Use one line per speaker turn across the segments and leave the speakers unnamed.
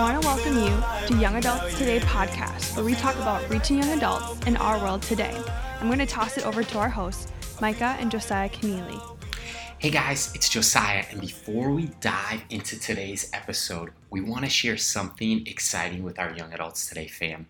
I want to welcome you to Young Adults Today podcast, where we talk about reaching young adults in our world today. I'm going to toss it over to our hosts, Micah and Josiah Keneally.
Hey guys, it's Josiah, and before we dive into today's episode, we want to share something exciting with our Young Adults Today fam.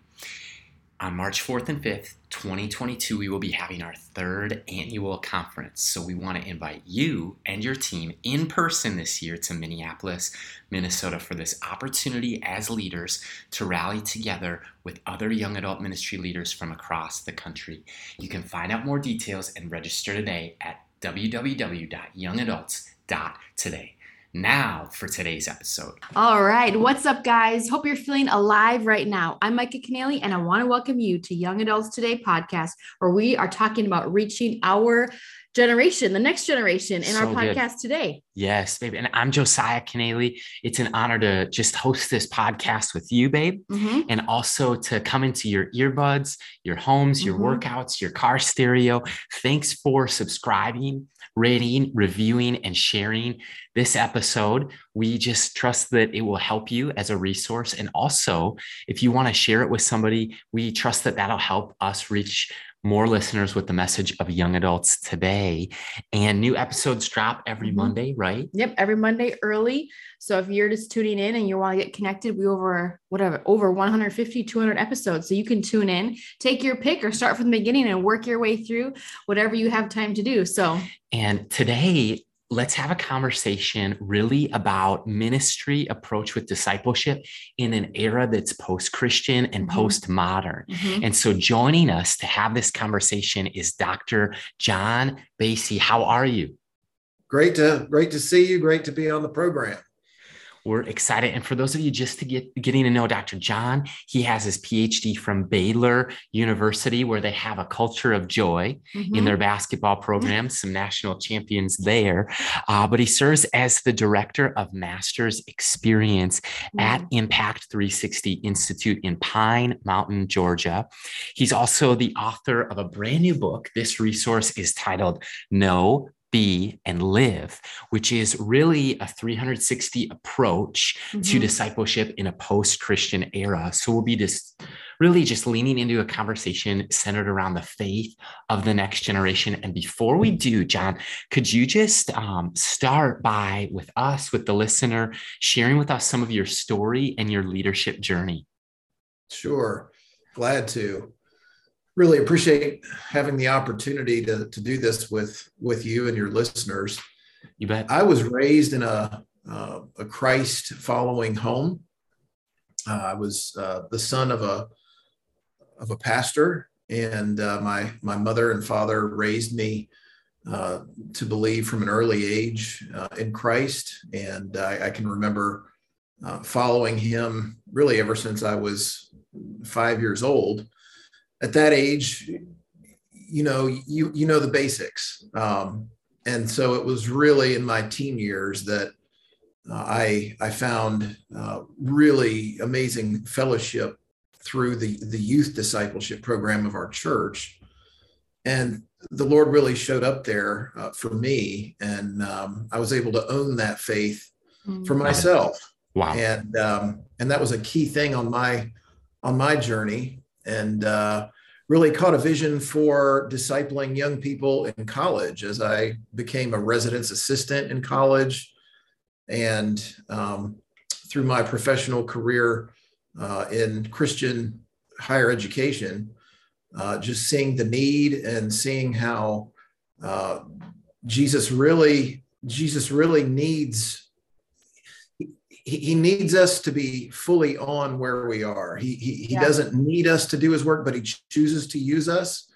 On March 4th and 5th, 2022, we will be having our third annual conference. So we want to invite you and your team in person this year to Minneapolis, Minnesota for this opportunity as leaders to rally together with other young adult ministry leaders from across the country. You can find out more details and register today at www.youngadults.today. Now for today's episode.
All right. What's up, guys? Hope you're feeling alive right now. I'm Micah Keneally, and I want to welcome you to Young Adults Today podcast, where we are talking about reaching our generation, the next generation in so our podcast good. today.
Yes, babe. And I'm Josiah Keneally. It's an honor to just host this podcast with you, babe, mm-hmm. and also to come into your earbuds, your homes, your mm-hmm. workouts, your car stereo. Thanks for subscribing, rating, reviewing, and sharing this episode. We just trust that it will help you as a resource. And also, if you want to share it with somebody, we trust that that'll help us reach more listeners with the message of young adults today. And new episodes drop every mm-hmm. Monday, right?
Yep, every Monday early. So if you're just tuning in and you want to get connected, we over whatever, over 150, 200 episodes. So you can tune in, take your pick or start from the beginning and work your way through whatever you have time to do. So,
and today let's have a conversation really about ministry approach with discipleship in an era that's post-christian and mm-hmm. post-modern. Mm-hmm. and so joining us to have this conversation is dr john basie. How are you?
Great to great to see you. Great to be on the program
we're excited. And for those of you just to get getting to know Dr. John, he has his PhD from Baylor University, where they have a culture of joy mm-hmm. in their basketball program, some national champions there. Uh, but he serves as the director of master's experience mm-hmm. at Impact 360 Institute in Pine Mountain, Georgia. He's also the author of a brand new book. This resource is titled Know be, and live, which is really a 360 approach mm-hmm. to discipleship in a post Christian era. So we'll be just really just leaning into a conversation centered around the faith of the next generation. And before we do, John, could you just um, start by with us, with the listener, sharing with us some of your story and your leadership journey?
Sure. Glad to really appreciate having the opportunity to, to do this with with you and your listeners.
You bet.
I was raised in a uh, a Christ following home. Uh, I was uh, the son of a of a pastor, and uh, my my mother and father raised me uh, to believe from an early age uh, in Christ, and I, I can remember following Him really ever since I was five years old at that age, you know, you you know the basics. Um, and so it was really in my teen years that uh, I I found uh, really amazing fellowship through the the youth discipleship program of our church, and the Lord really showed up there uh, for me, and um, I was able to own that faith mm-hmm. for myself.
Wow!
And um, and that was a key thing on my on my journey and uh, really caught a vision for discipling young people in college as I became a residence assistant in college. And um, through my professional career uh, in Christian higher education, uh, just seeing the need and seeing how uh, Jesus really, Jesus really needs he, needs us to be fully on where we are. He, he, he yeah. doesn't need us to do his work, but he chooses to use us.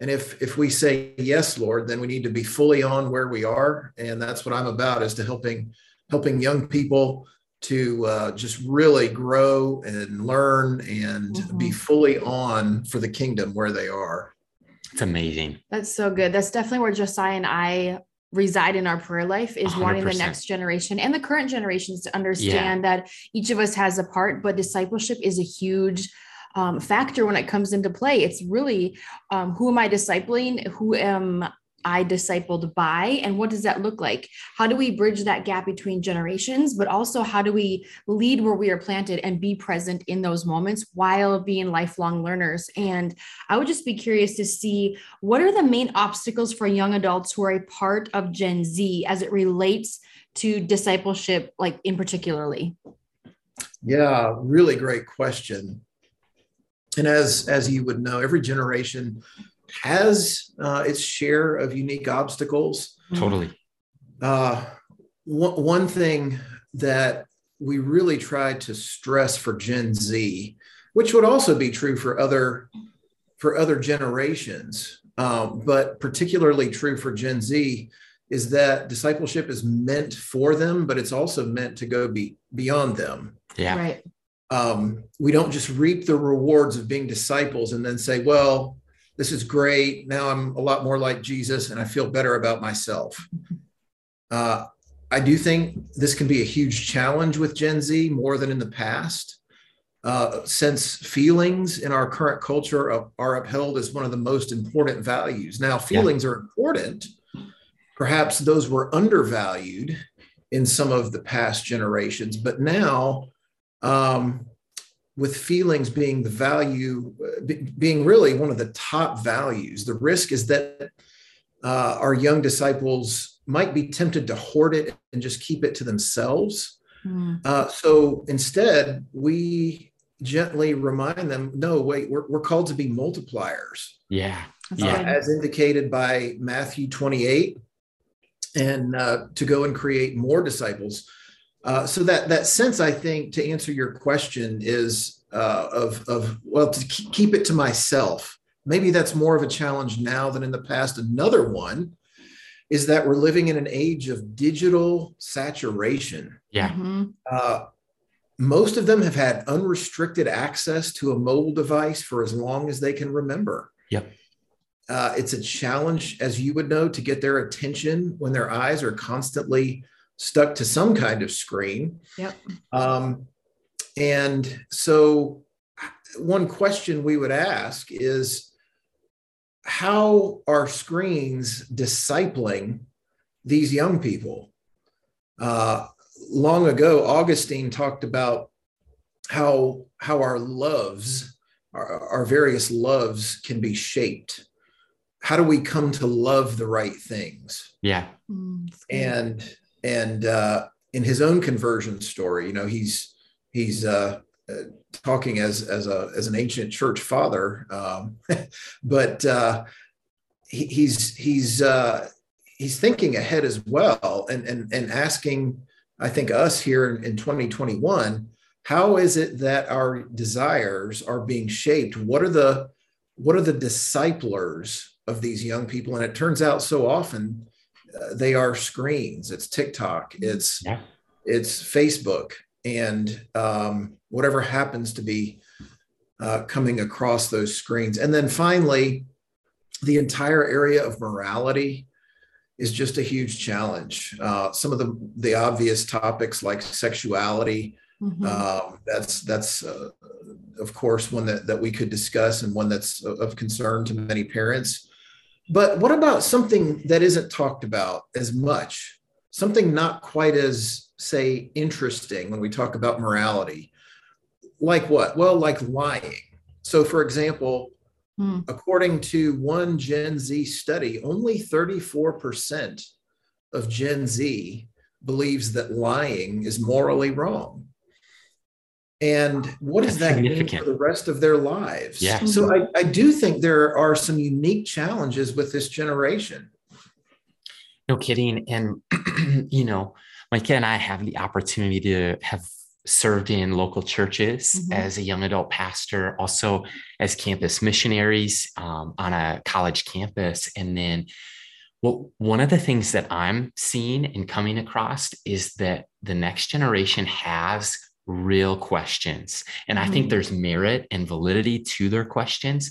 And if if we say yes, Lord, then we need to be fully on where we are. And that's what I'm about is to helping helping young people to uh, just really grow and learn and mm-hmm. be fully on for the kingdom where they are.
It's amazing.
That's so good. That's definitely where Josiah and I reside in our prayer life is 100%. wanting the next generation and the current generations to understand yeah. that each of us has a part, but discipleship is a huge um, factor when it comes into play. It's really um, who am I discipling? Who am I discipled by? And what does that look like? How do we bridge that gap between generations? But also, how do we lead where we are planted and be present in those moments while being lifelong learners? And I would just be curious to see what are the main obstacles for young adults who are a part of Gen Z as it relates to discipleship, like in particularly?
Yeah, really great question. And as as you would know, every generation has uh, its share of unique obstacles.
Totally.
Uh, one, one thing that we really tried to stress for Gen Z, which would also be true for other for other generations, um, but particularly true for Gen Z, is that discipleship is meant for them, but it's also meant to go be beyond them.
Yeah.
Right.
Um, we don't just reap the rewards of being disciples and then say, well, this is great. Now I'm a lot more like Jesus and I feel better about myself. Uh, I do think this can be a huge challenge with Gen Z more than in the past. Uh, since feelings in our current culture are, are, upheld as one of the most important values. Now, feelings yeah. are important. Perhaps those were undervalued in some of the past generations, but now um, with feelings being the value, being really one of the top values. The risk is that uh, our young disciples might be tempted to hoard it and just keep it to themselves. Mm. Uh, so instead, we gently remind them no, wait, we're, we're called to be multipliers.
Yeah.
yeah. Uh, as indicated by Matthew 28, and uh, to go and create more disciples. Uh, so that that sense, I think, to answer your question, is uh, of of well to keep it to myself. Maybe that's more of a challenge now than in the past. Another one is that we're living in an age of digital saturation.
Yeah. Mm-hmm.
Uh, most of them have had unrestricted access to a mobile device for as long as they can remember.
Yep.
Uh, it's a challenge, as you would know, to get their attention when their eyes are constantly stuck to some kind of screen.
Yep.
Um, and so, one question we would ask is how are screens discipling these young people? Uh, long ago, Augustine talked about how how our loves, our, our various loves, can be shaped. How do we come to love the right things?
Yeah.
Mm,
and and uh, in his own conversion story, you know, he's he's uh, uh, talking as as a as an ancient church father, um, but uh, he, he's he's uh, he's thinking ahead as well, and and and asking, I think us here in, in 2021, how is it that our desires are being shaped? What are the what are the disciplers of these young people? And it turns out so often they are screens. It's TikTok. It's yeah. it's Facebook, and um, whatever happens to be uh, coming across those screens. And then finally, the entire area of morality is just a huge challenge. Uh, some of the the obvious topics like sexuality. Mm-hmm. Um, that's that's uh, of course one that, that we could discuss and one that's of concern to many parents. But what about something that isn't talked about as much? Something not quite as, say, interesting when we talk about morality. Like what? Well, like lying. So, for example, hmm. according to one Gen Z study, only 34% of Gen Z believes that lying is morally wrong and what does that mean for the rest of their lives?
Yeah
so I, I do think there are some unique challenges with this generation.
No kidding. And you know micah and i have the opportunity to have served in local churches mm-hmm. as a young adult pastor also as campus missionaries um, on a college campus. And then well, one of the things that I'm seeing and coming across is that the next generation has real questions. And I think mm. there's merit and validity to their questions.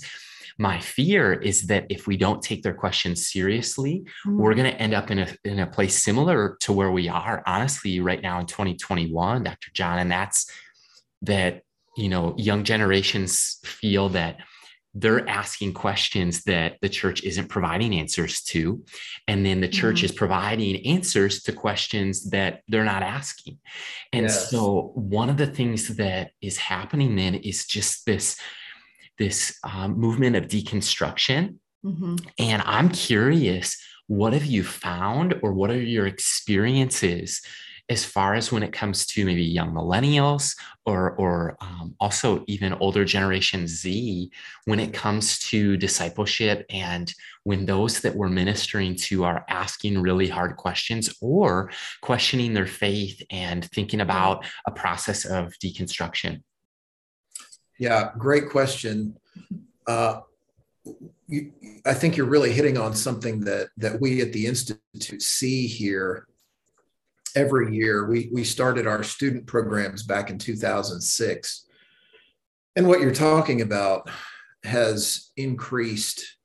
My fear is that if we don't take their questions seriously, mm. we're going to end up in a, in a place similar to where we are, honestly, right now in 2021, Dr. John. And that's that, you know, young generations feel that they're asking questions that the church isn't providing answers to. And then the church mm-hmm. is providing answers to questions that they're not asking. And yes. so, one of the things that is happening then is just this, this um, movement of deconstruction. Mm-hmm. And I'm curious, what have you found, or what are your experiences as far as when it comes to maybe young millennials or or um, also even older generation Z when it comes to discipleship and when those that we're ministering to are asking really hard questions or questioning their faith and thinking about a process of deconstruction.
Yeah, great question. Uh, you, I think you're really hitting on something that that we at the institute see here every year. We, we started our student programs back in 2006. And what you're talking about has increased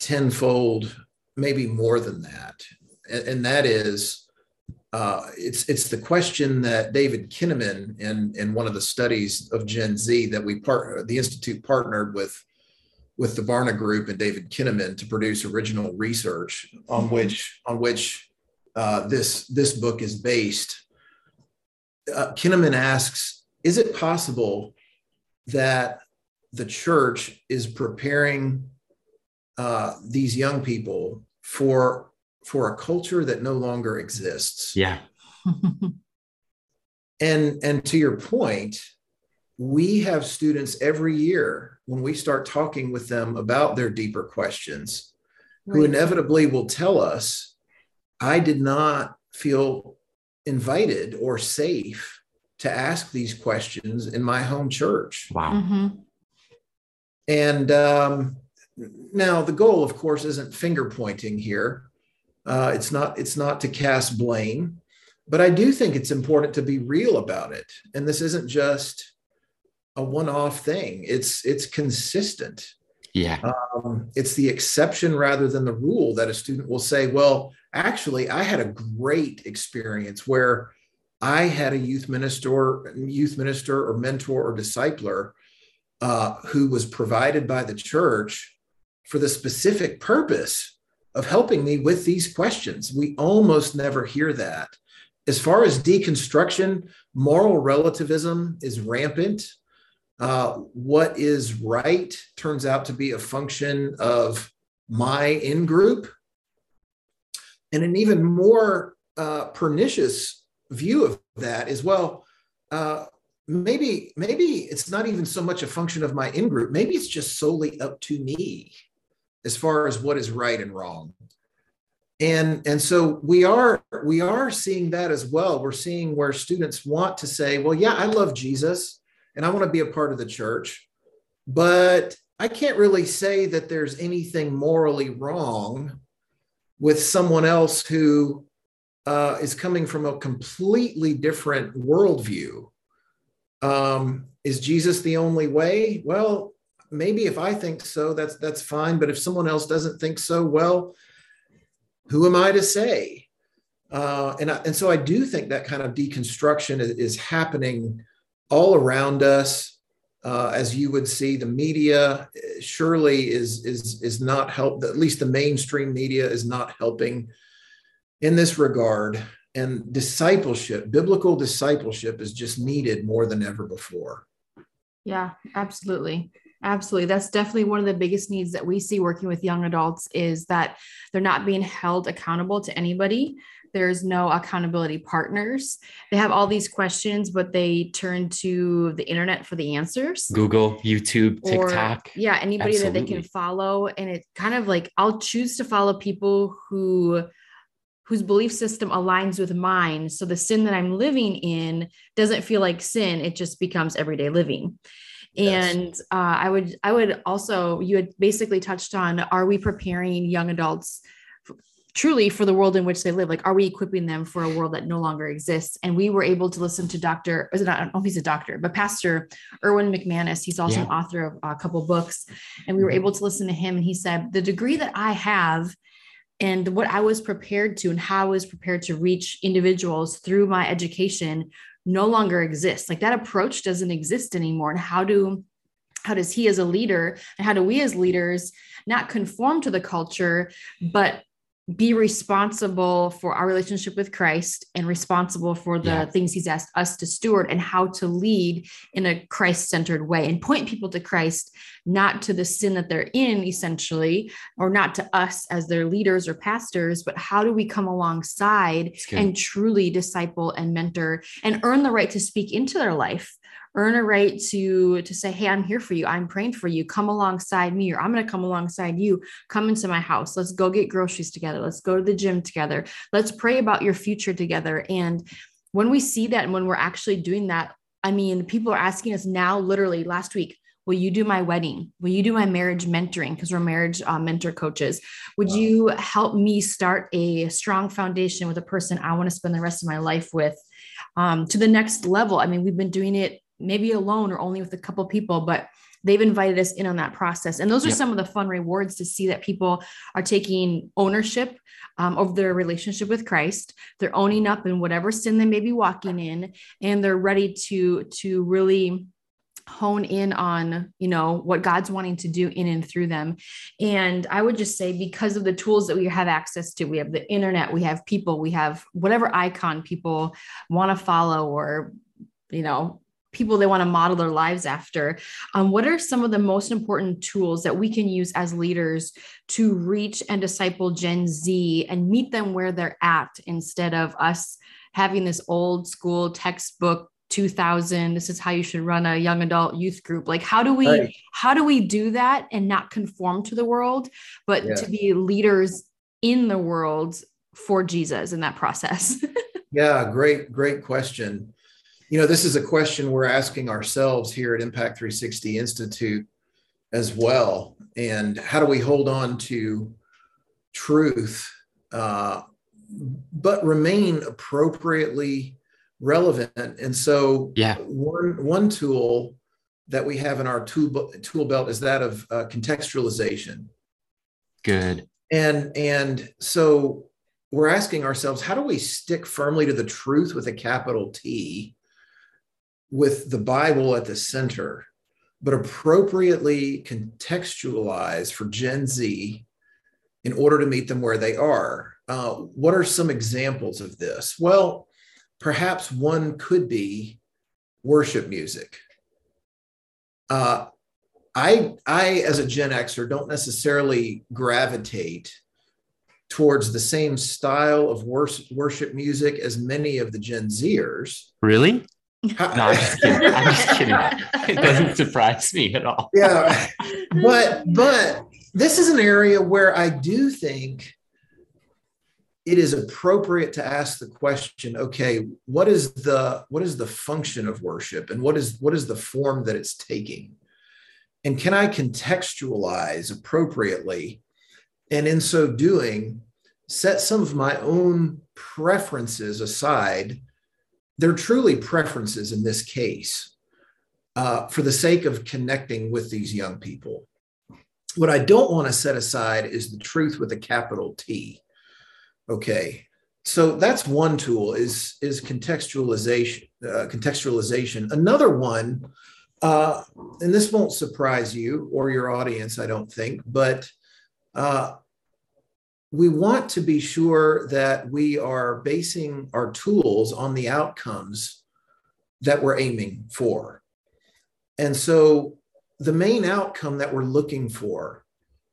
tenfold, maybe more than that. And, and that is, uh, it's it's the question that David Kinnaman in in one of the studies of Gen Z that we part the institute partnered with with the Barna Group and David Kinnaman to produce original research on which on which uh, this this book is based. Uh, Kinnaman asks, is it possible that the church is preparing uh, these young people for for a culture that no longer exists?
Yeah.
and and to your point, we have students every year when we start talking with them about their deeper questions, right. who inevitably will tell us I did not feel invited or safe to ask these questions in my home church.
Wow. Mm-hmm.
And um, now the goal, of course, isn't finger pointing here. Uh, it's not. It's not to cast blame, but I do think it's important to be real about it. And this isn't just a one-off thing. It's it's consistent.
Yeah.
Um, it's the exception rather than the rule that a student will say, well, actually, I had a great experience where I had a youth minister, youth minister or mentor or discipler uh, who was provided by the church for the specific purpose of helping me with these questions. We almost never hear that. As far as deconstruction, moral relativism is rampant uh, what is right turns out to be a function of my in group. And an even more uh, pernicious view of that is well, uh, maybe maybe it's not even so much a function of my in group. Maybe it's just solely up to me as far as what is right and wrong. And and so we are we are seeing that as well. We're seeing where students want to say, well, yeah, I love Jesus and I want to be a part of the church. But I can't really say that there's anything morally wrong with someone else who uh, is coming from a completely different worldview. Um, is Jesus the only way? Well, maybe if I think so, that's that's fine. But if someone else doesn't think so, well, who am I to say? Uh, and I, and so I do think that kind of deconstruction is, is happening all around us. Uh, as you would see, the media surely is is is not help. At least the mainstream media is not helping in this regard. And discipleship, biblical discipleship, is just needed more than ever before.
Yeah, absolutely. Absolutely. That's definitely one of the biggest needs that we see working with young adults is that they're not being held accountable to anybody there's no accountability partners. They have all these questions, but they turn to the internet for the answers.
Google, YouTube, or, TikTok.
Yeah, anybody Absolutely. that they can follow. And it kind of like I'll choose to follow people who whose belief system aligns with mine. So the sin that I'm living in doesn't feel like sin, it just becomes everyday living. Yes. And uh, I would, I would also, you had basically touched on, are we preparing young adults truly for the world in which they live. Like, are we equipping them for a world that no longer exists? And we were able to listen to Dr. Is it not, I don't know if he's a doctor, but Pastor Erwin McManus. He's also yeah. an author of a couple books. And we were mm-hmm. able to listen to him. And he said, the degree that I have and what I was prepared to and how I was prepared to reach individuals through my education no longer exists. Like that approach doesn't exist anymore. And how do how does he as a leader and how do we as leaders not conform to the culture but be responsible for our relationship with Christ and responsible for the yeah. things he's asked us to steward and how to lead in a Christ centered way and point people to Christ, not to the sin that they're in, essentially, or not to us as their leaders or pastors, but how do we come alongside and truly disciple and mentor and earn the right to speak into their life? Earn a right to to say hey i'm here for you. I'm praying for you. Come alongside me or i'm going to come alongside you. Come into my house. Let's go get groceries together. Let's go to the gym together. Let's pray about your future together. And when we see that and when we're actually doing that i mean people are asking us now literally last week will you do my wedding? Will you do my marriage mentoring? Because we're marriage uh, mentor coaches. Would wow. you help me start a strong foundation with a person i want to spend the rest of my life with? Um, to the next level i mean we've been doing it maybe alone or only with a couple people, but they've invited us in on that process. And those are yep. some of the fun rewards to see that people are taking ownership um, of their relationship with Christ. They're owning up in whatever sin they may be walking in, and they're ready to to really hone in on you know what god's wanting to do in and through them and i would just say because of the tools that we have access to we have the internet we have people we have whatever icon people want to follow or you know people they want to model their lives after. Um, what are some of the most important tools that we can use as leaders to reach and disciple Gen Z and meet them where they're at instead of us having this old school textbook 2000 this is how you should run a young adult youth group like how do we right. how do we do that and not conform to the world but yeah. to be leaders in the world for jesus in that process
yeah great great question you know, this is a question we're asking ourselves here at Impact 360 Institute as well. And how do we hold on to truth, uh, but remain appropriately relevant? And so,
yeah,
one one tool that we have in our tool tool belt is that of uh, contextualization.
Good.
And and so we're asking ourselves, how do we stick firmly to the truth with a capital T? With the Bible at the center, but appropriately contextualized for Gen Z in order to meet them where they are. Uh, what are some examples of this? Well, perhaps one could be worship music. Uh, I, I, as a Gen Xer, don't necessarily gravitate towards the same style of worship music as many of the Gen Zers.
Really? No, I'm just kidding. I'm just kidding. It doesn't surprise me at all.
Yeah. But but this is an area where I do think it is appropriate to ask the question, okay, what is the what is the function of worship and what is what is the form that it's taking? And can I contextualize appropriately? And in so doing, set some of my own preferences aside they're truly preferences in this case uh, for the sake of connecting with these young people. What I don't want to set aside is the truth with a capital T. Okay, so that's one tool is is contextualization. Uh, contextualization. Another one, uh, and this won't surprise you or your audience, I don't think, but uh, we want to be sure that we are basing our tools on the outcomes that we're aiming for. And so the main outcome that we're looking for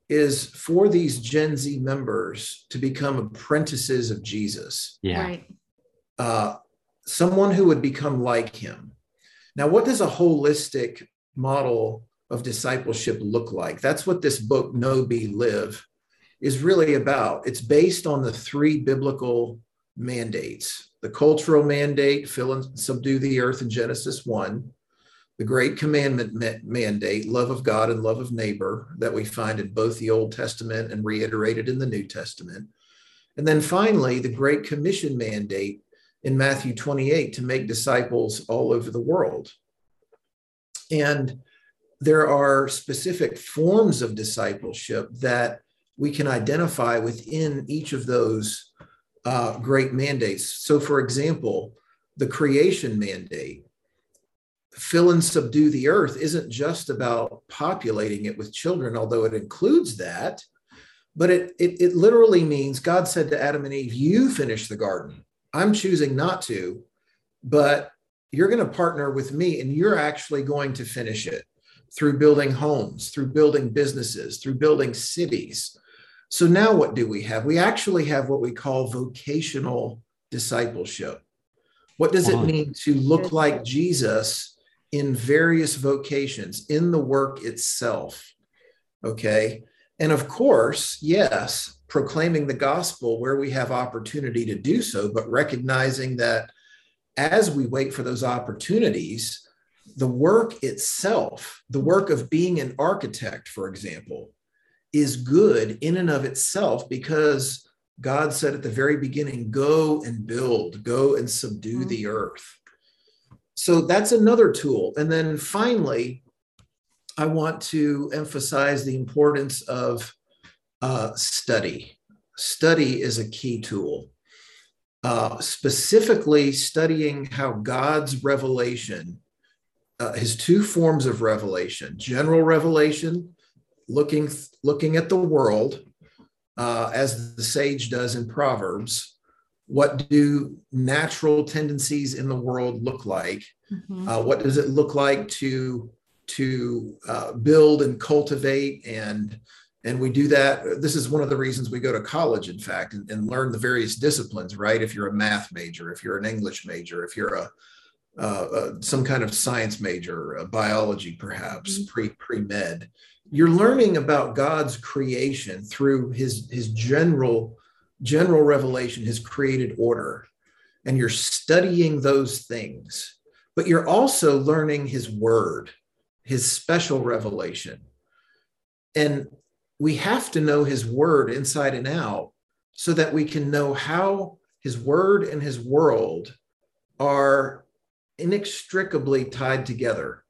is for these Gen Z members to become apprentices of Jesus.
Yeah. Right.
Uh, someone who would become like him. Now, what does a holistic model of discipleship look like? That's what this book, Know Be Live, is really about. It's based on the three biblical mandates the cultural mandate, fill and subdue the earth in Genesis 1, the great commandment mandate, love of God and love of neighbor, that we find in both the Old Testament and reiterated in the New Testament. And then finally, the great commission mandate in Matthew 28 to make disciples all over the world. And there are specific forms of discipleship that we can identify within each of those uh, great mandates. So, for example, the creation mandate fill and subdue the earth isn't just about populating it with children, although it includes that, but it, it, it literally means God said to Adam and Eve, You finish the garden. I'm choosing not to, but you're going to partner with me and you're actually going to finish it through building homes, through building businesses, through building cities. So now what do we have? We actually have what we call vocational discipleship. What does it mean to look like Jesus in various vocations, in the work itself? Okay. And of course, yes, proclaiming the gospel where we have opportunity to do so, but recognizing that as we wait for those opportunities, the work itself, the work of being an architect, for example, is good in and of itself because God said at the very beginning, go and build, go and subdue mm-hmm. the earth. So that's another tool. And then finally, I want to emphasize the importance of uh, study. Study is a key tool. Uh, specifically, studying how God's revelation, uh, his two forms of revelation, general revelation, looking looking at the world, uh, as the sage does in Proverbs. What do natural tendencies in the world look like? Mm-hmm. Uh, what does it look like to to uh, build and cultivate and and we do that this is one of the reasons we go to college in fact and, and learn the various disciplines right if you're a math major if you're an english major if you're a uh, uh, some kind of science major, a biology perhaps, mm-hmm. pre pre med you're learning about God's creation through his his general general revelation, his created order, and you're studying those things. But you're also learning his word, his special revelation. And we have to know his word inside and out so that we can know how his word and his world are inextricably tied together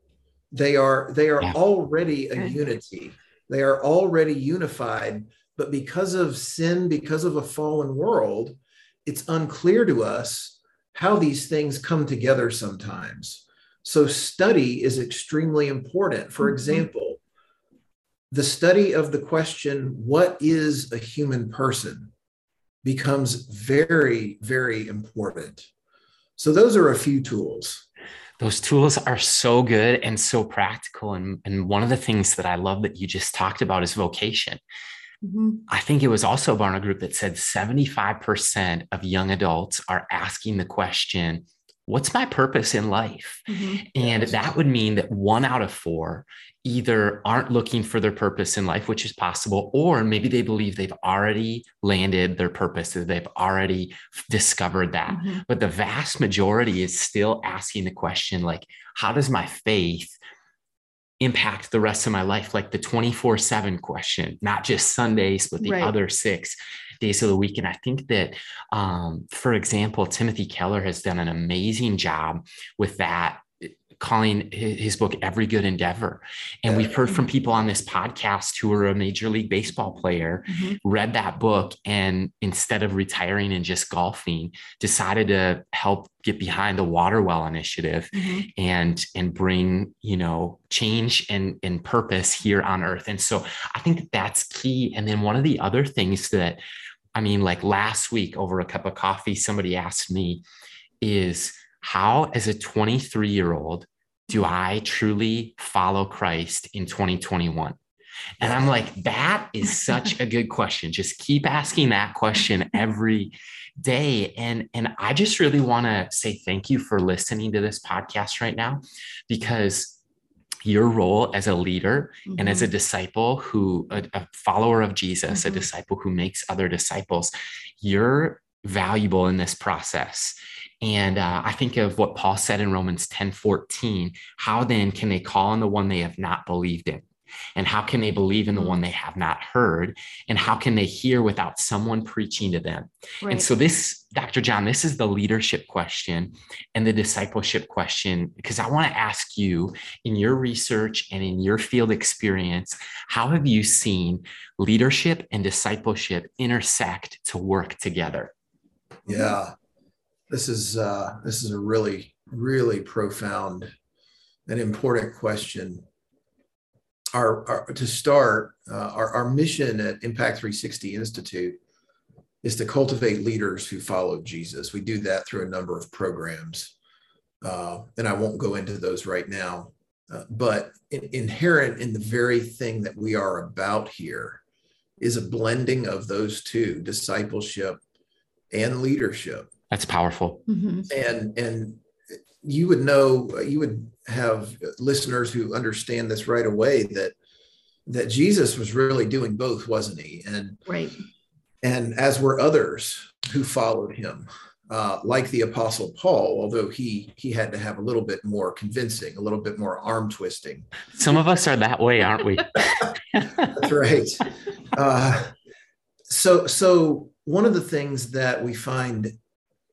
they are they are yeah. already a unity. They are already unified, but because of sin, because of a fallen world, it's unclear to us how these things come together sometimes. So study is extremely important. For mm-hmm. example, the study of the question, what is a human person, becomes very, very important. So those are a few tools
those tools are so good and so practical. And, and one of the things that I love that you just talked about is vocation. Mm-hmm. I think it was also Barna Group that said 75% of young adults are asking the question, What's my purpose in life? Mm-hmm. And that would mean that one out of four either aren't looking for their purpose in life, which is possible, or maybe they believe they've already landed their purpose, that they've already discovered that. Mm-hmm. But the vast majority is still asking the question, like, how does my faith impact the rest of my life? Like the 24 7 question, not just Sundays, but the right. other six days of the week. And I think that, um, for example, Timothy Keller has done an amazing job with that calling his book Every Good Endeavor. And we've heard from people on this podcast who are a Major League Baseball player, mm-hmm. read that book, and instead of retiring and just golfing, decided to help get behind the water well initiative mm-hmm. and and bring you know change and and purpose here on earth and so i think that that's key and then one of the other things that i mean like last week over a cup of coffee somebody asked me is how as a 23 year old do I truly follow Christ in 2021? And I'm like, that is such a good question. Just keep asking that question every day. And, and I just really want to say thank you for listening to this podcast right now because your role as a leader mm-hmm. and as a mm-hmm. disciple who a, a follower of jesus mm-hmm. a disciple who makes other disciples you're valuable in this process and uh, I think of what Paul said in Romans 10 14. How then can they call on the one they have not believed in? And how can they believe in the one they have not heard? And how can they hear without someone preaching to them? Right. And so, this, Dr. John, this is the leadership question and the discipleship question, because I want to ask you in your research and in your field experience, how have you seen leadership and discipleship intersect to work together?
Yeah this is uh, this is a really really profound an important question. Our, our to start, uh, our, our mission at Impact 360 Institute is to cultivate leaders who follow Jesus. We do that through a number of programs, uh, and I won't go into those right now. Uh, but in, inherent in the very thing that we are about here is a blending of those two discipleship and leadership
that's powerful
mm-hmm. and and you would know you would have listeners who understand this right away that that jesus was really doing both wasn't he? And
right.
and as were others who followed him uh, like the apostle paul although he he had to have a little bit more convincing a little bit more arm twisting.
Some of us are that way aren't we?
That's right. Uh, so so one of the things that we find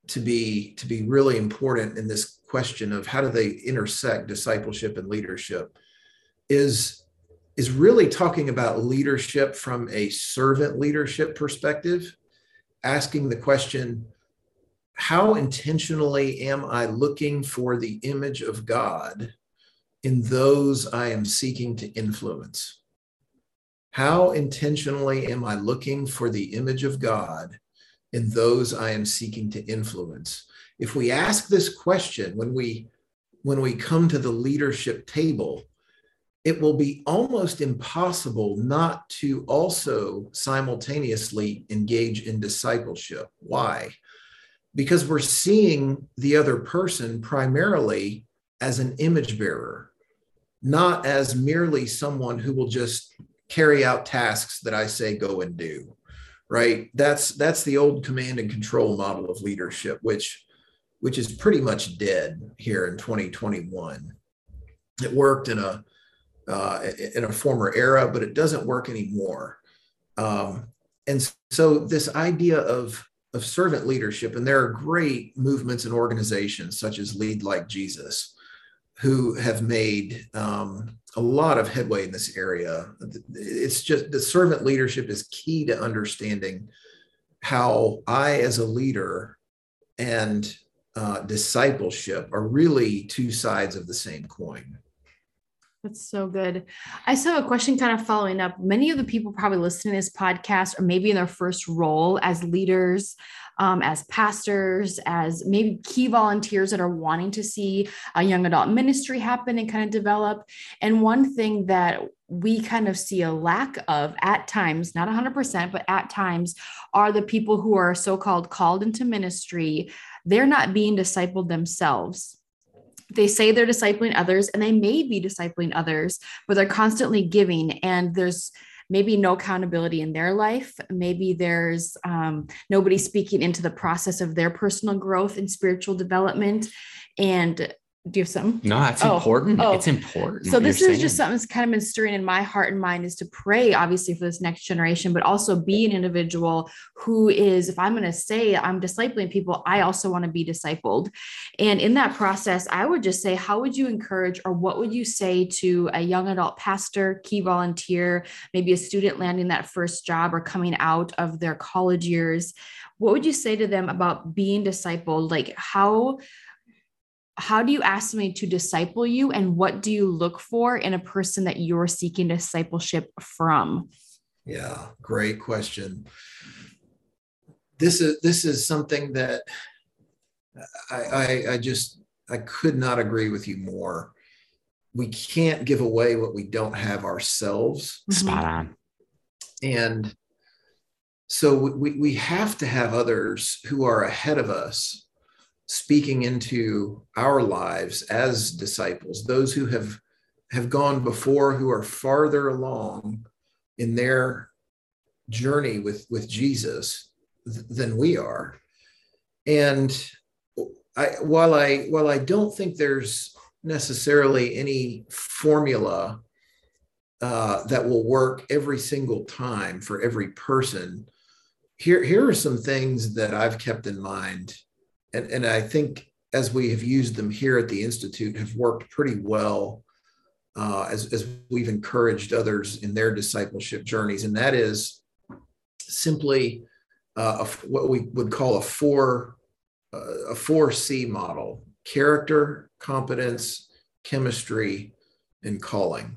to be to be really important in this question of how do they intersect discipleship and leadership is is really talking about leadership from a servant leadership perspective asking the question how intentionally am I looking for the image of God in those I am seeking to influence? How intentionally am I looking for the image of God in those I am seeking to influence? If we ask this question when we when we come to the leadership table, it will be almost impossible not to also simultaneously engage in discipleship. Why? because we're seeing the other person primarily as an image bearer, not as merely someone who will just carry out tasks that I say go and do. Right? That's that's the old command and control model of leadership, which which is pretty much dead here in 2021. It worked in a uh, in a former era, but it doesn't work anymore. Um, and so this idea of of servant leadership. And there are great movements and organizations such as Lead Like Jesus who have made um, a lot of headway in this area. It's just the servant leadership is key to understanding how I, as a leader, and uh, discipleship are really two sides of the same coin.
That's so good. I still have a question kind of following up. Many of the people probably listening to this podcast are maybe in their first role as leaders, um, as pastors, as maybe key volunteers that are wanting to see a young adult ministry happen and kind of develop. And one thing that we kind of see a lack of at times, not 100%, but at times, are the people who are so called called into ministry. They're not being discipled themselves they say they're discipling others and they may be discipling others, but they're constantly giving and there's maybe no accountability in their life. Maybe there's um, nobody speaking into the process of their personal growth and spiritual development. And do you have something?
No, that's oh, important. Oh. It's important.
So this is saying. just something that's kind of been stirring in my heart and mind is to pray, obviously, for this next generation, but also be an individual who is, if I'm going to say I'm discipling people, I also want to be discipled. And in that process, I would just say, how would you encourage or what would you say to a young adult pastor, key volunteer, maybe a student landing that first job or coming out of their college years? What would you say to them about being discipled? Like how how do you ask somebody to disciple you and what do you look for in a person that you're seeking discipleship from?
Yeah great question. This is this is something that I, I i just i could not agree with you more. We can't give away what we don't have ourselves.
Spot on.
And so we, we have to have others who are ahead of us speaking into our lives as disciples, those who have have gone before, who are farther along in their journey with with Jesus th- than we are. And I, while I while I don't think there's necessarily any formula uh, that will work every single time for every person, here here are some things that I've kept in mind and, and I think as we have used them here at the Institute, have worked pretty well uh, as, as we've encouraged others in their discipleship journeys. And that is simply uh, a, what we would call a four, uh, a four C model character, competence, chemistry, and calling.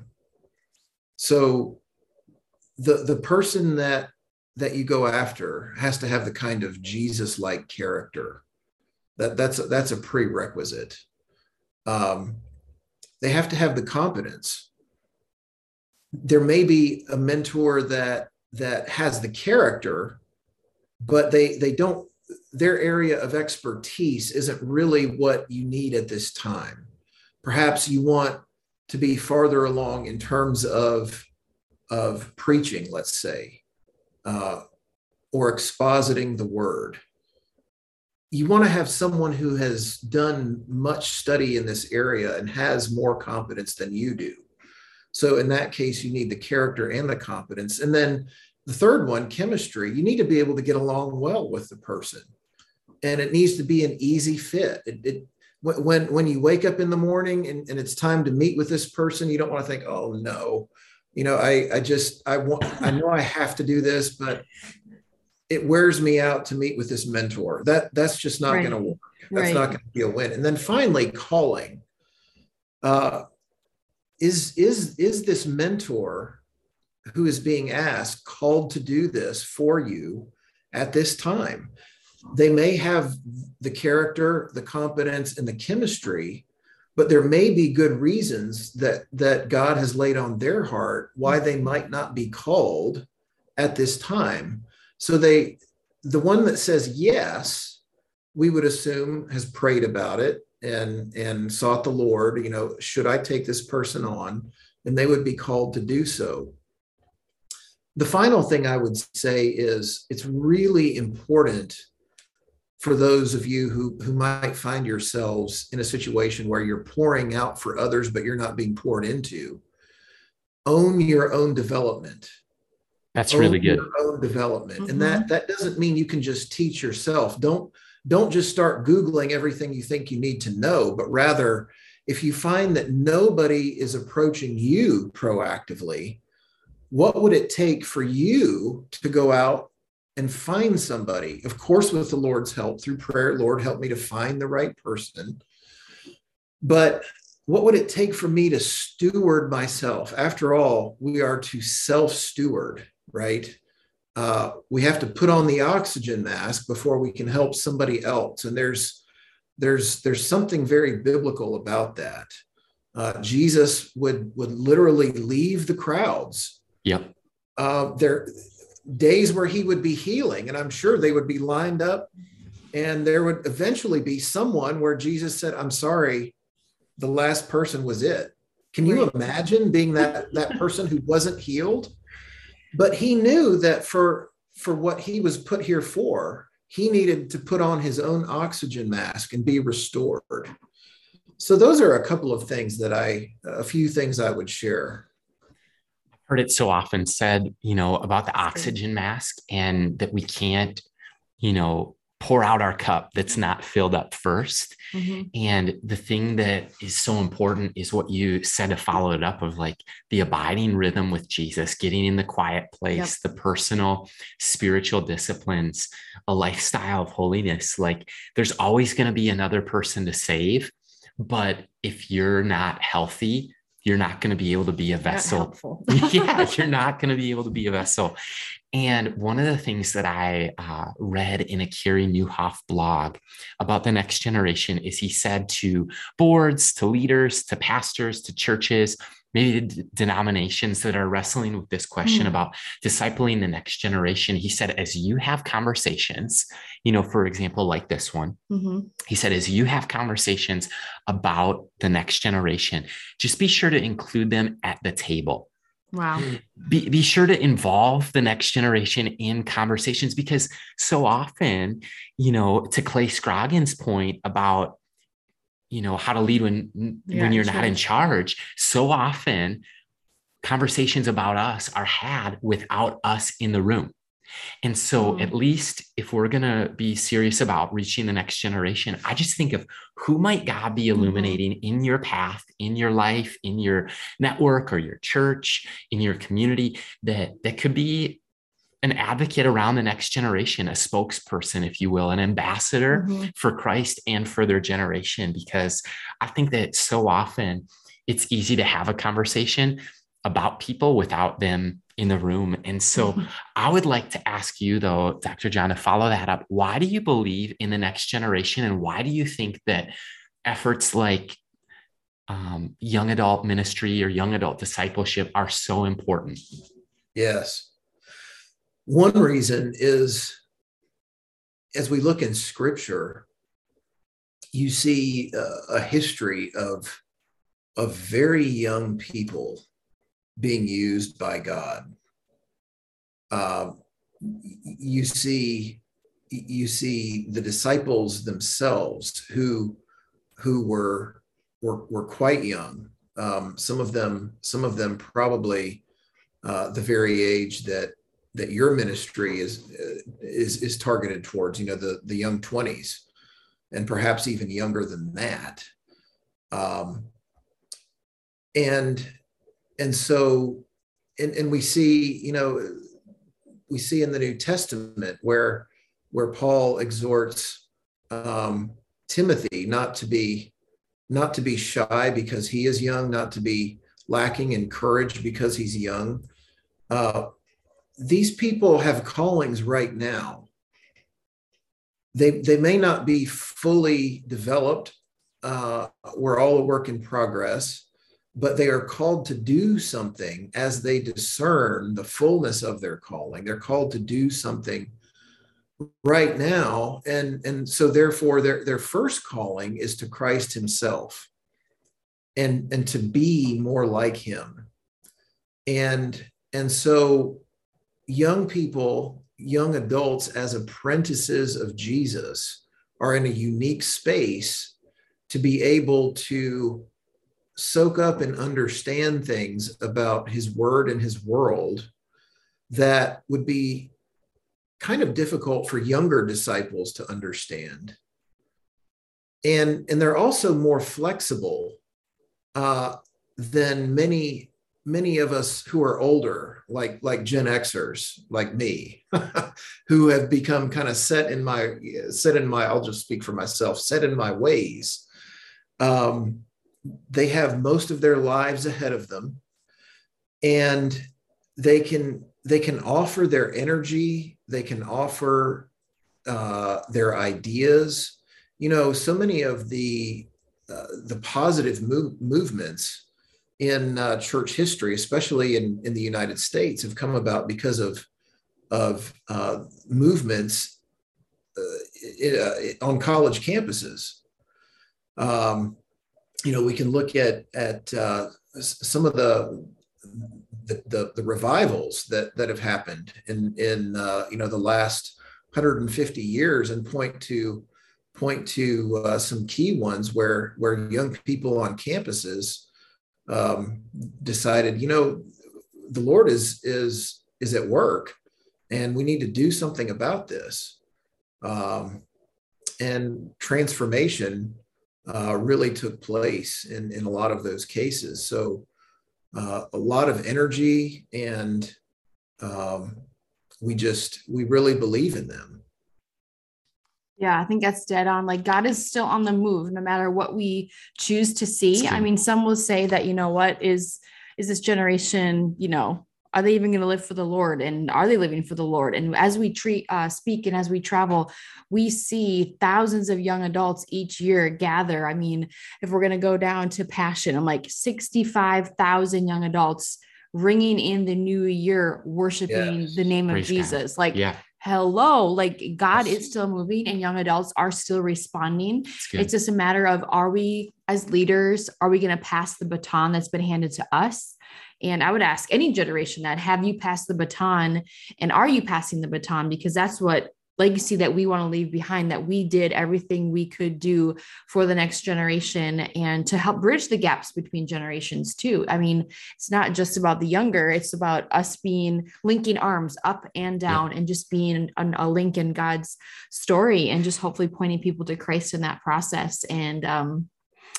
So the the person that that you go after has to have the kind of Jesus-like character. That that's that's a prerequisite. Um, they have to have the competence. There may be a mentor that that has the character, but they they don't their area of expertise isn't really what you need at this time. Perhaps you want to be farther along in terms of of preaching, let's say, uh, or expositing the word. You want to have someone who has done much study in this area and has more competence than you do. So, in that case, you need the character and the competence. And then the third one, chemistry, you need to be able to get along well with the person. And it needs to be an easy fit. It, it, when, when you wake up in the morning and, and it's time to meet with this person, you don't want to think, oh no, you know, I, I just, I want, I know I have to do this, but it wears me out to meet with this mentor. That that's just not right. going to work. That's right. not going to be a win. And then finally, calling. Uh, is is is this mentor who is being asked called to do this for you at this time? They may have the character, the competence, and the chemistry but there may be good reasons that that god has laid on their heart why they might not be called at this time so they the one that says yes we would assume has prayed about it and and sought the lord you know should i take this person on? And they would be called to do so. The final thing i would say is it's really important for those of you who, who might find yourselves in a situation where you're pouring out for others, but you're not being poured into, own your own development.
That's own really good.
Your own development. Mm-hmm. And that, mm-hmm. that doesn't mean you can just teach yourself. Don't, don't just start Googling everything you think you need to know, but rather, if you find that nobody is approaching you proactively, what would it take for you to go out and find somebody. Of course, with the Lord's help through prayer, Lord, help me to find the right person. But what would it take for me to steward myself? After all, we are to self steward, right? Uh, we have to put on the oxygen mask before we can help somebody else. And there's there's there's something very biblical about that. Uh, Jesus would would literally leave the crowds.
Yep.
Uh, there days where he would be healing, and I'm sure they would be lined up, and there would eventually be someone where Jesus said, "I'm sorry, the last person was it." Can you imagine being that that person who wasn't healed? But he knew that for for what he was put here for, he needed to put on his own oxygen mask and be restored. So those are a couple of things that I a few things I would share
heard it so often said, you know, about the oxygen mask and that we can't, you know, pour out our cup that's not filled up 1st mm-hmm. And the thing that is so important is what you said to follow it up of like the abiding rhythm with Jesus, getting in the quiet place, yep. the personal spiritual disciplines, a lifestyle of holiness. Like there's always going to be another person to save. But if you're not healthy, you're not going to be able to be a vessel. yeah, you're not going to be able to be a vessel. And one of the things that I uh, read in a Carey Nieuwhof blog about the next generation is he said to boards, to leaders, to pastors, to churches, maybe d- denominations that are wrestling with this question mm. about discipling the next generation. He said, as you have conversations, you know, for example, like this one, mm-hmm. he said, as you have conversations about the next generation, just be sure to include them at the table.
Wow.
Be, be sure to involve the next generation in conversations because so often, you know, to Clay Scroggins' point about you know how to lead when yeah, when you're not in charge so often conversations about us are had without us in the room and so mm. at least if we're going to be serious about reaching the next generation i just think of who might god be mm-hmm. illuminating mm-hmm. in your path in your life in your network or your church in your community that that could be an advocate around the next generation, a spokesperson, if you will, an ambassador mm-hmm. for Christ and for their generation. Because I think that so often it's easy to have a conversation about people without them in the room. And so mm-hmm. I would like to ask you, though, Dr. John, to follow that up. Why do you believe in the next generation? And why do you think that efforts like um, young adult ministry or young adult discipleship are so important?
Yes. One reason is as we look in scripture, you see a history of, of very young people being used by God. Uh, you see, you see the disciples themselves who who were were, were quite young. Um, some of them, some of them probably uh, the very age that that your ministry is is is targeted towards. You know, the the young twenties, and perhaps even younger than that. Um, and and so and, and we see you know we see in the new testament where where paul exhorts um, timothy not to be not to be shy because he is young not to be lacking in courage because he's young. Uh, these people have callings right now. They they may not be fully developed. Uh, we're all a work in progress but they are called to do something as they discern the fullness of their calling. They're called to do something right now. And, and so therefore their, their first calling is to Christ himself and, and to be more like him. And, and so young people, young adults as apprentices of Jesus are in a unique space to be able to soak up and understand things about his word and his world that would be kind of difficult for younger disciples to understand. And and they're also more flexible uh, than many many of us who are older like like gen xers like me who have become kind of set in my set in my i'll just speak for myself set in my ways. Um, they have most of their lives ahead of them. And they can they can offer their energy. They can offer uh, their ideas. You know so many of the uh, the positive move, movements in uh, church history especially in in the united states have come about because of of uh, movements uh, uh, on college campuses. Um, you know, we can look at at uh, some of the, the, the the revivals that that have happened in in uh, you know the last 150 years and point to point to uh, some key ones where where young people on campuses um, decided, you know, the Lord is is is at work, and we need to do something about this. Um, and transformation uh, really took place in, in a lot of those cases. So uh, a lot of energy and um, we just, we really believe in them.
Yeah, I think that's dead on. Like God is still on the move, no matter what we choose to see. I mean, some will say that, you know, what is, is this generation, you know, are they even going to live for the lord? And are they living for the lord? And as we treat uh, speak and as we travel we see thousands of young adults each year gather. I mean if we're going to go down to passion i'm like 65000 young adults ringing in the new year worshiping yes. the name Praise of jesus. God. like yeah. hello like god is still moving and young adults are still responding. It's just a matter of are we as leaders are we going to pass the baton that's been handed to us and I would ask any generation that have you passed the baton and are you passing the baton? Because that's what legacy that we want to leave behind that we did everything we could do for the next generation and to help bridge the gaps between generations too i mean it's not just about the younger it's about us being linking arms up and down yeah. and just being an, a link in god's story and just hopefully pointing people to christ in that process and um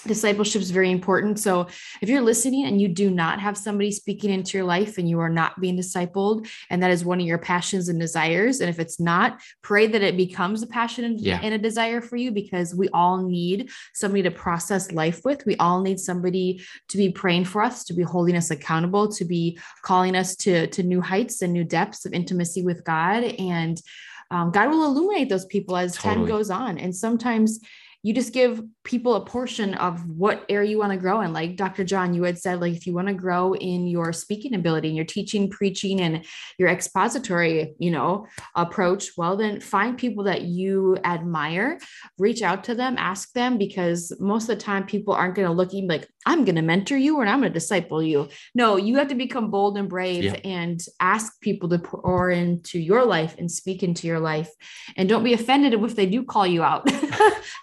discipleship is very important. So if you're listening and you do not have somebody speaking into your life and you are not being discipled, and that is one of your passions and desires, and if it's not, pray that it becomes a passion and,
Yeah.
and a desire for you because we all need somebody to process life with. We all need somebody to be praying for us, to be holding us accountable, to be calling us to, to new heights and new depths of intimacy with God. And um, God will illuminate those people as time goes on. And sometimes you just give people a portion of what area you want to grow in. Like Dr. John, you had said, like if you want to grow in your speaking ability and your teaching, preaching, and your expository, you know, approach, well, then find people that you admire, reach out to them, ask them, because most of the time people aren't going to look at you like, I'm going to mentor you or I'm going to disciple you. No, you have to become bold and brave
Yeah.
and ask people to pour into your life and speak into your life. And don't be offended if they do call you out,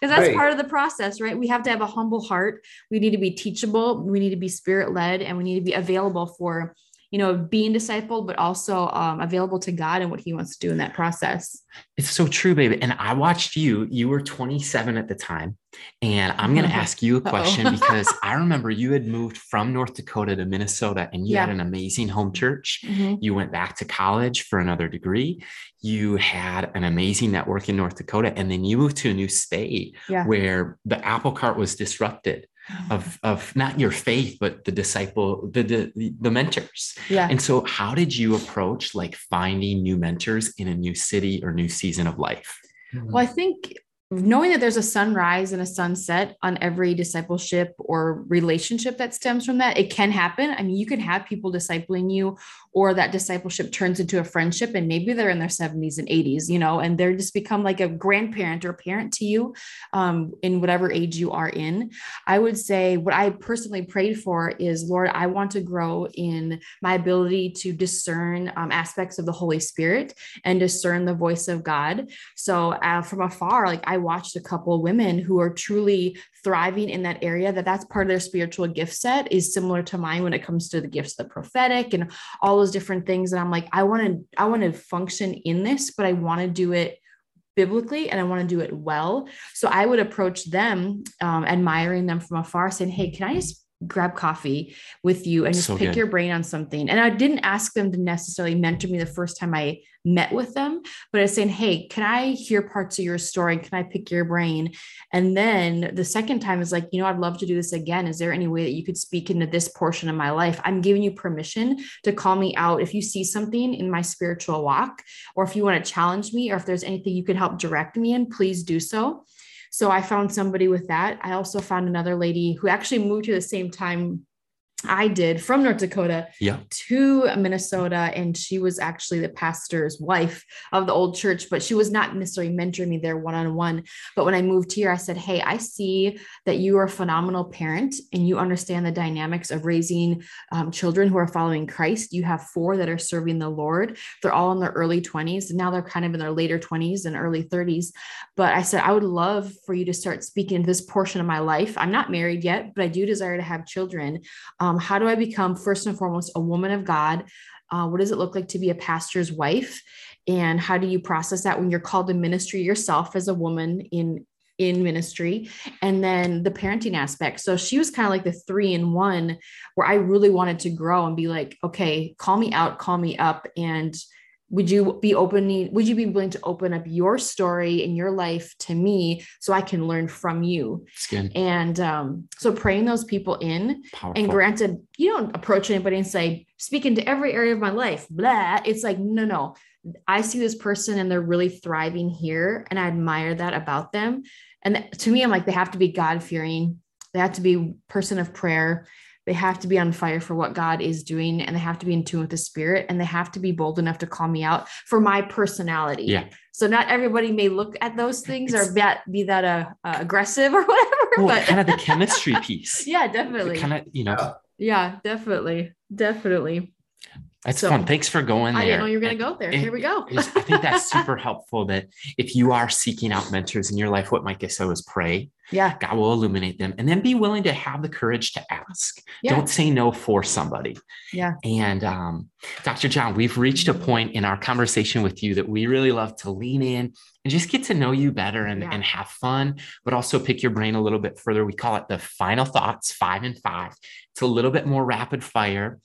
because that's
Right.
part of the process, right? We have to have a humble heart. We need to be teachable. We need to be spirit led, and we need to be available for, you know, being discipled, but also um, available to God and what He wants to do in that process.
It's so true, baby. And I watched you. You were 27 at the time. And I'm going to ask you a question because I remember you had moved from North Dakota to Minnesota and you had an amazing home church.
Mhm.
You went back to college for another degree. You had an amazing network in North Dakota. And then you moved to a new state
Yeah.
where the apple cart was disrupted of, of not your faith, but the disciple, the, the, the mentors.
Yeah.
And so, how did you approach like finding new mentors in a new city or new season of life?
Well, I think knowing that there's a sunrise and a sunset on every discipleship or relationship that stems from that, it can happen. I mean, you can have people discipling you, or that discipleship turns into a friendship, and maybe they're in their 70s and 80s, you know, and they're just become like a grandparent or parent to you um, in whatever age you are in. I would say what I personally prayed for is, Lord, I want to grow in my ability to discern um, aspects of the Holy Spirit and discern the voice of God. So uh, from afar, like I watched a couple women who are truly thriving in that area. That that's part of their spiritual gift set is similar to mine when it comes to the gifts the prophetic and all those different things. And I'm like, I want to I want to function in this, but I want to do it biblically and I want to do it well. So I would approach them, um, admiring them from afar, saying, Hey, can I just grab coffee with you and just
So
pick
good.
your brain on something? And I didn't ask them to necessarily mentor me the first time I met with them, but I was saying, Hey, can I hear parts of your story? Can I pick your brain? And then the second time is like, you know, I'd love to do this again. Is there any way that you could speak into this portion of my life? I'm giving you permission to call me out if you see something in my spiritual walk, or if you want to challenge me, or if there's anything you could help direct me in, please do so. So I found somebody with that. I also found another lady who actually moved here the same time I did from North Dakota
Yeah.
to Minnesota. And she was actually the pastor's wife of the old church, but she was not necessarily mentoring me there one on one. But when I moved here, I said, Hey, I see that you are a phenomenal parent and you understand the dynamics of raising um, children who are following Christ. You have four that are serving the Lord. They're all in their early 20s. And now they're kind of in their later 20s and early 30s. But I said, I would love for you to start speaking this portion of my life. I'm not married yet, but I do desire to have children. Um, how do I become, first and foremost, a woman of God? Uh, what does it look like to be a pastor's wife? And how do you process that when you're called to ministry yourself as a woman in in ministry and then the parenting aspect so she was kind of like the three in one where i really wanted to grow and be like okay call me out call me up and would you be opening would you be willing to open up your story and your life to me so i can learn from you? And um, so praying those people in
Powerful.
and granted you don't approach anybody and say speak into every area of my life blah. It's like no no. I see this person and they're really thriving here and i admire that about them. And to me i'm like they have to be god fearing they have to be person of prayer they have to be on fire for what god is doing and they have to be in tune with the spirit and they have to be bold enough to call me out for my personality
Yeah.
so not everybody may look at those things
It's-
or that be that uh, uh, aggressive or whatever
well,
but
kind of the chemistry piece.
yeah definitely
Kind of, you know,
Yeah.
yeah, definitely. Definitely.
That's
So,
fun. Thanks for going there.
I didn't know you were going to go there.
it-
Here we go.
I I think that's super helpful that if you are seeking out mentors in your life, what Micah said was pray.
yeah.
God will illuminate them and then be willing to have the courage to ask.
Yeah.
Don't say no for somebody.
Yeah.
And um, Dr. John, we've reached a point in our conversation with you that we really love to lean in and and just get to know you better and,
Yeah.
and have fun, but also pick your brain a little bit further. We call it the final thoughts, five and five. It's a little bit more rapid fire.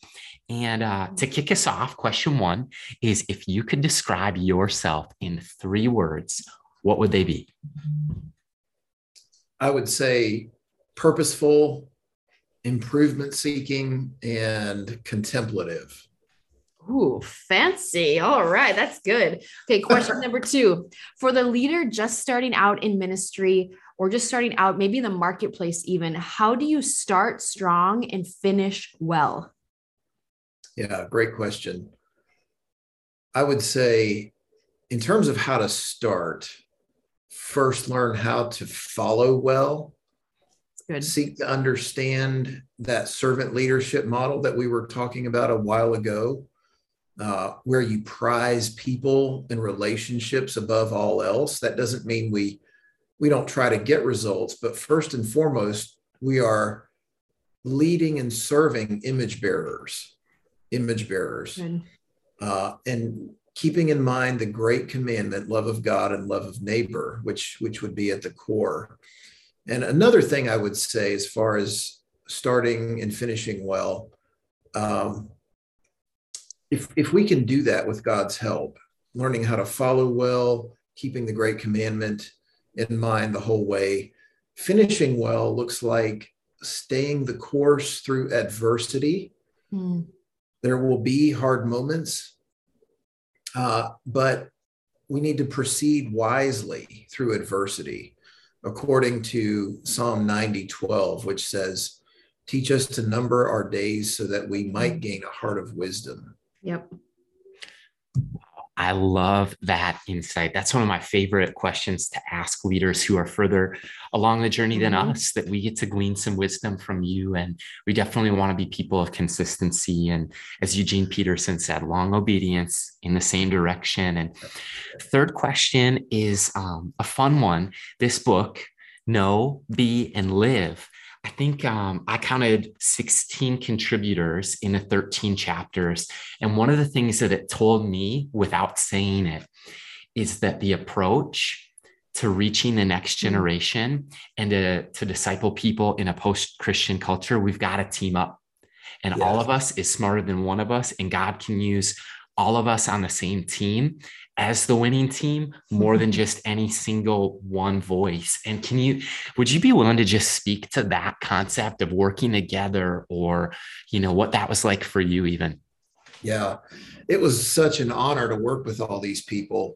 And uh, to kick us off, question one is if you could describe yourself in three words, what would they be?
I would say purposeful, improvement seeking, and contemplative.
Ooh, fancy. All right, that's good. Okay, question number two. For the leader just starting out in ministry or just starting out, maybe in the marketplace, even, how do you start strong and finish well?
Yeah, great question. I would say, in terms of how to start, first learn how to follow well,
Good.
seek to understand that servant leadership model that we were talking about a while ago, uh, where you prize people and relationships above all else. That doesn't mean we we don't try to get results, but first and foremost, we are leading and serving image bearers, image bearers. Uh, and keeping in mind the great commandment love of god and love of neighbor which which would be at the core. And another thing i would say as far as starting and finishing well um, if if we can do that with god's help learning how to follow well keeping the great commandment in mind the whole way finishing well looks like staying the course through adversity.
Hmm.
There will be hard moments, uh, but we need to proceed wisely through adversity, according to Psalm 90 12, which says, Teach us to number our days so that we might gain a heart of wisdom.
Yep.
I love that insight. That's one of my favorite questions to ask leaders who are further along the journey than
Mhm.
us, that we get to glean some wisdom from you. And we definitely want to be people of consistency. And as Eugene Peterson said, long obedience in the same direction. And third question is um, a fun one. This book, Know, Be, and Live. I think um, I counted 16 contributors in the 13 chapters. And one of the things that it told me without saying it is that the approach to reaching the next generation and to, to disciple people in a post Christian culture, we've got to team up. And all of us is smarter than one of us. And God can use all of us on the same team as the winning team more than mm-hmm. just any single one voice. And can you, would you be willing to just speak to that concept of working together or, you know, what that was like for you even?
Yeah, it was such an honor to work with all these people.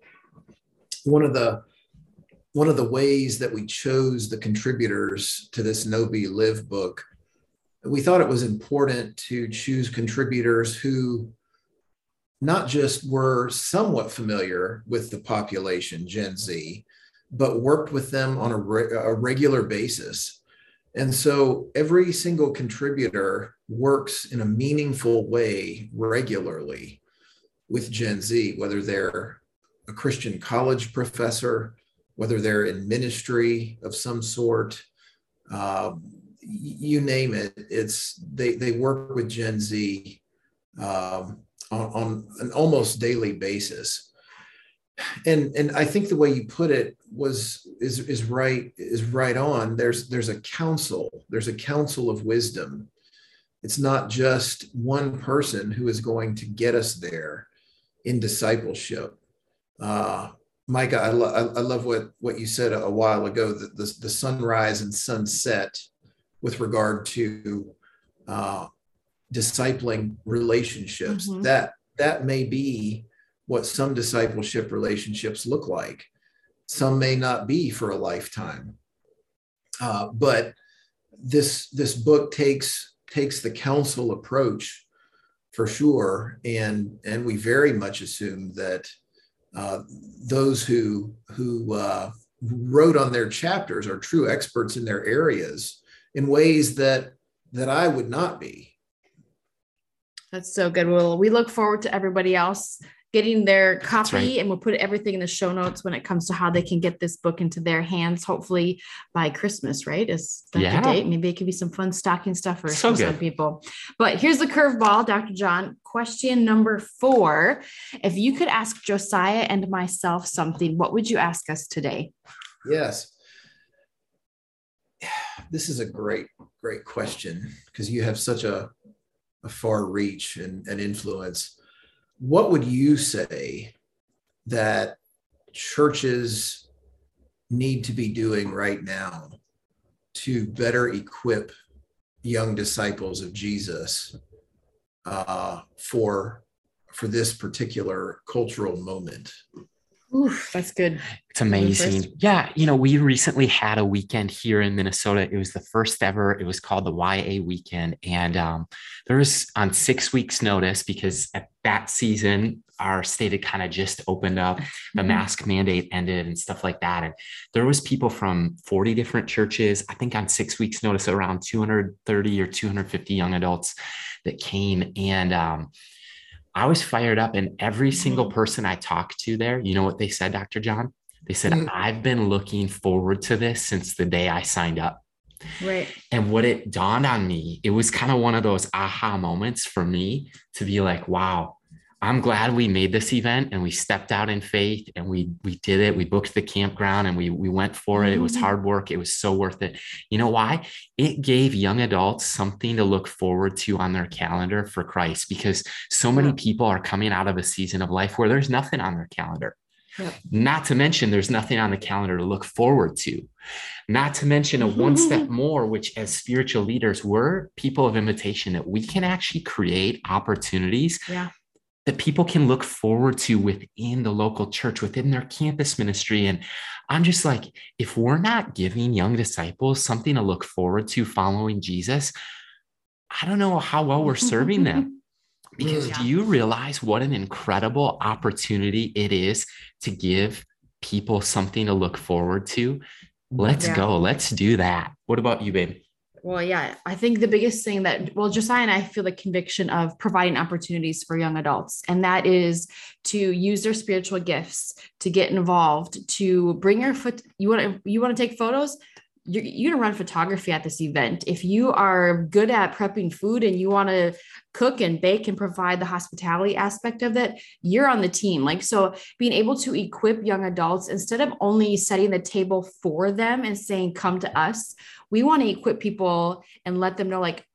One of the one of the ways that we chose the contributors to this Know Be Live book, we thought it was important to choose contributors who not just were somewhat familiar with the population, Gen Z, but worked with them on a, re- a regular basis. And so every single contributor works in a meaningful way regularly with Gen Z, whether they're a Christian college professor, whether they're in ministry of some sort, uh, you name it. It's they they work with Gen Z um, on, on an almost daily basis. And and I think the way you put it was is is right is right on. There's there's a council. There's a council of wisdom. It's not just one person who is going to get us there in discipleship. Uh, Micah, I, lo- I, love what what you said a, while ago. That the, the sunrise and sunset, with regard to uh, discipling relationships,
Mhm.
that that may be what some discipleship relationships look like. Some may not be for a lifetime, uh, but this this book takes takes the counsel approach for sure, and and we very much assume that uh, those who who uh, wrote on their chapters are true experts in their areas in ways that that I would not be.
That's so good. Well, we look forward to everybody else getting their copy
right.
and we'll put everything in the show notes when it comes to how they can get this book into their hands hopefully by christmas right is that
Yeah.
the date maybe it could be some fun stocking stuffers
So
for some
good.
people but here's the curveball dr john question number four if you could ask josiah and myself something what would you ask us today
Yes. This is a great, great question because you have such a, a far reach and, and influence. What would you say that churches need to be doing right now to better equip young disciples of Jesus uh, for for this particular cultural moment?
Oof, that's good
It's amazing. Yeah. You know, we recently had a weekend here in Minnesota. It was the first ever. It was called the YA weekend. And um, there was on six weeks' notice because at that season, our state had kind of just opened up. The
Mhm.
mask mandate ended and stuff like that. And there was people from 40 different churches. I think on six weeks' notice, around 230 or 250 young adults that came. And um, I was fired up, and every single
Mhm.
person I talked to there, you know what they said, Dr. John? They said,
Mhm.
I've been looking forward to this since the day I signed up.
right
And what it dawned on me, it was kind of one of those aha moments for me to be like, wow, I'm glad we made this event and we stepped out in faith and we we did it. We booked the campground and we we went for it. It was
Mhm.
hard work. It was so worth it. You know why? It gave young adults something to look forward to on their calendar for Christ because so many people are coming out of a season of life where there's nothing on their calendar.
Yep.
Not to mention, there's nothing on the calendar to look forward to. Not to mention, a one step more, which as spiritual leaders, we're people of invitation that we can actually create opportunities
yeah
that people can look forward to within the local church, within their campus ministry. And I'm just like, if we're not giving young disciples something to look forward to following Jesus, I don't know how well we're serving them. Because
Yeah.
do you realize what an incredible opportunity it is to give people something to look forward to? Let's
Yeah.
go. Let's do that. What about you, babe?
Well, yeah, I think the biggest thing that, well, Josiah and I feel the conviction of providing opportunities for young adults, and that is to use their spiritual gifts to get involved, to bring your foot. You want to, you want to take photos. You're, you're going to run photography at this event. If you are good at prepping food and you want to cook and bake and provide the hospitality aspect of it, you're on the team. Like, so being able to equip young adults instead of only setting the table for them and saying, come to us, we want to equip people and let them know like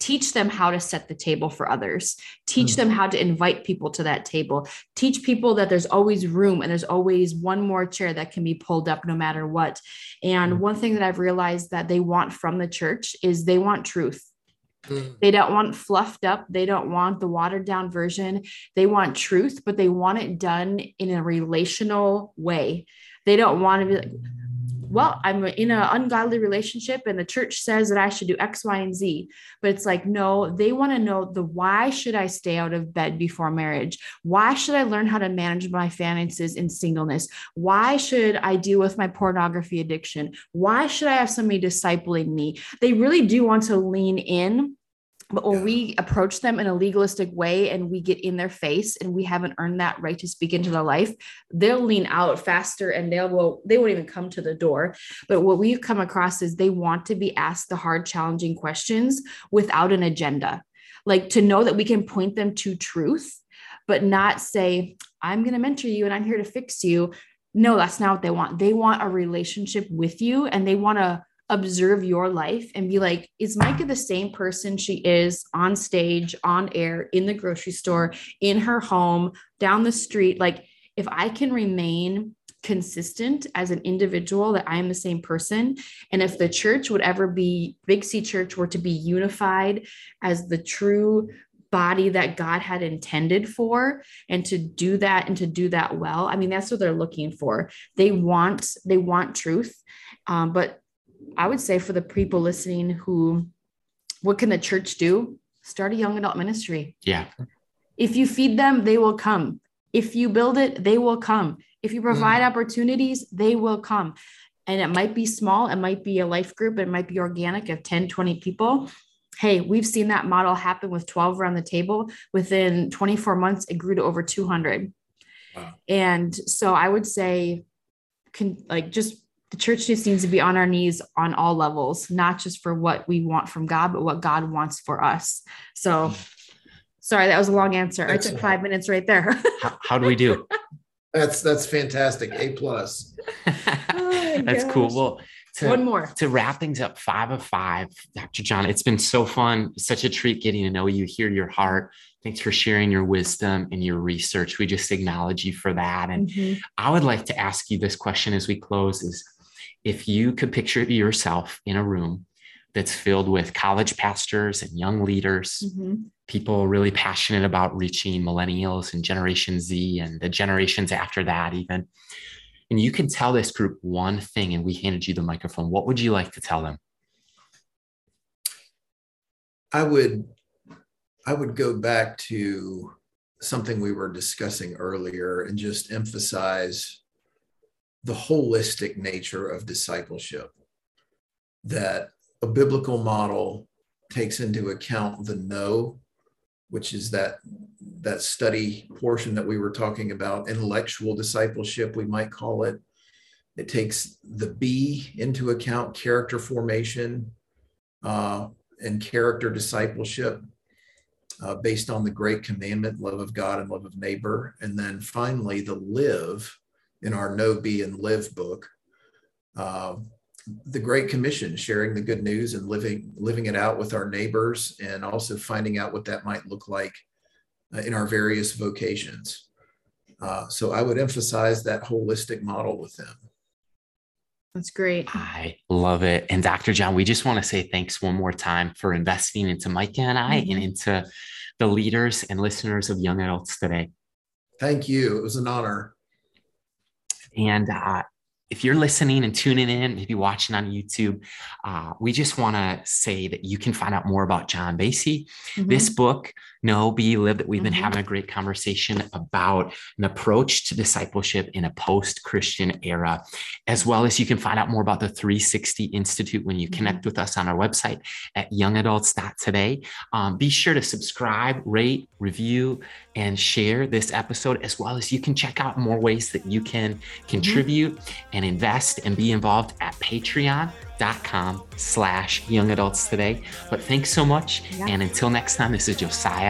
teach them how to set the table for others teach them how to invite people to that table teach people that there's always room and there's always one more chair that can be pulled up no matter what and
Mm.
one thing that i've realized that they want from the church is they want truth
Mm.
they don't want fluffed up. They don't want the watered down version. They want truth, but they want it done in a relational way. They don't want to be like, well, I'm in an ungodly relationship and the church says that I should do X, Y, and Z. But it's like, no, they want to know the why should I stay out of bed before marriage? Why should I learn how to manage my finances in singleness? Why should I deal with my pornography addiction? Why should I have somebody discipling me? They really do want to lean in but when
Yeah.
we approach them in a legalistic way and we get in their face and we haven't earned that right to speak into their life, they'll lean out faster and they'll will they won't even come to the door. But what we've come across is they want to be asked the hard, challenging questions without an agenda. Like to know that we can point them to truth, but not say, I'm going to mentor you and I'm here to fix you. No, that's not what they want. They want a relationship with you and they want to observe your life and be like, is Micah the same person she is on stage, on air, in the grocery store, in her home, down the street? Like, if I can remain consistent as an individual that I am the same person, and if the church would ever be, Big C Church were to be unified as the true body that God had intended for and to do that and to do that well. I mean, that's what they're looking for. They want they want truth. Um, but I would say for the people listening who what can the church do? Start a young adult ministry.
Yeah.
If you feed them, they will come. If you build it, they will come. If you provide mm. opportunities, they will come. And it might be small, it might be a life group, it might be organic of 10, 20 people. Hey, we've seen that model happen with 12 around the table. Within 24 months, it grew to over 200. Wow. And so I would say, can like just the church just needs to be on our knees on all levels, not just for what we want from God, but what God wants for us. So sorry, that was a long answer. Excellent. I took five minutes right there.
how, how do we do?
That's that's fantastic. A plus.
oh that's gosh. cool. Well,
to, one more
to wrap things up. Five of five, Dr. John. It's been so fun, such a treat getting to know you, hear your heart. Thanks for sharing your wisdom and your research. We just acknowledge you for that. And mm-hmm. I would like to ask you this question as we close: Is if you could picture yourself in a room that's filled with college pastors and young leaders, mm-hmm. people really passionate about reaching millennials and Generation Z and the generations after that, even. And you can tell this group one thing, and we handed you the microphone. What would you like to tell them?
I would I would go back to something we were discussing earlier and just emphasize the holistic nature of discipleship that a biblical model takes into account the know which is that that study portion that we were talking about intellectual discipleship we might call it. It takes the be into account character formation uh, and character discipleship uh, based on the great commandment love of god and love of neighbor. And then finally the live in our know be and live book uh, the great commission sharing the good news and living living it out with our neighbors and also finding out what that might look like uh, in our various vocations. Uh, so i would emphasize that holistic model with them.
That's great.
I love it. And dr john we just want to say thanks one more time for investing into micah and i mm-hmm. and into the leaders and listeners of young adults today.
Thank you. It was an honor
and uh, if you're listening and tuning in, maybe watching on YouTube, uh, we just want to say that you can find out more about John Basie. Mm-hmm. This book, Know, Be, Live, that we've mm-hmm. been having a great conversation about an approach to discipleship in a post Christian era, as well as you can find out more about the 360 Institute when you mm-hmm. connect with us on our website at youngadults.today. Um, be sure to subscribe, rate, review, and share this episode, as well as you can check out more ways that you can mm-hmm. contribute and invest and be involved at patreon.com slash young adults today. But thanks so much. Yeah. And until next time, this is Josiah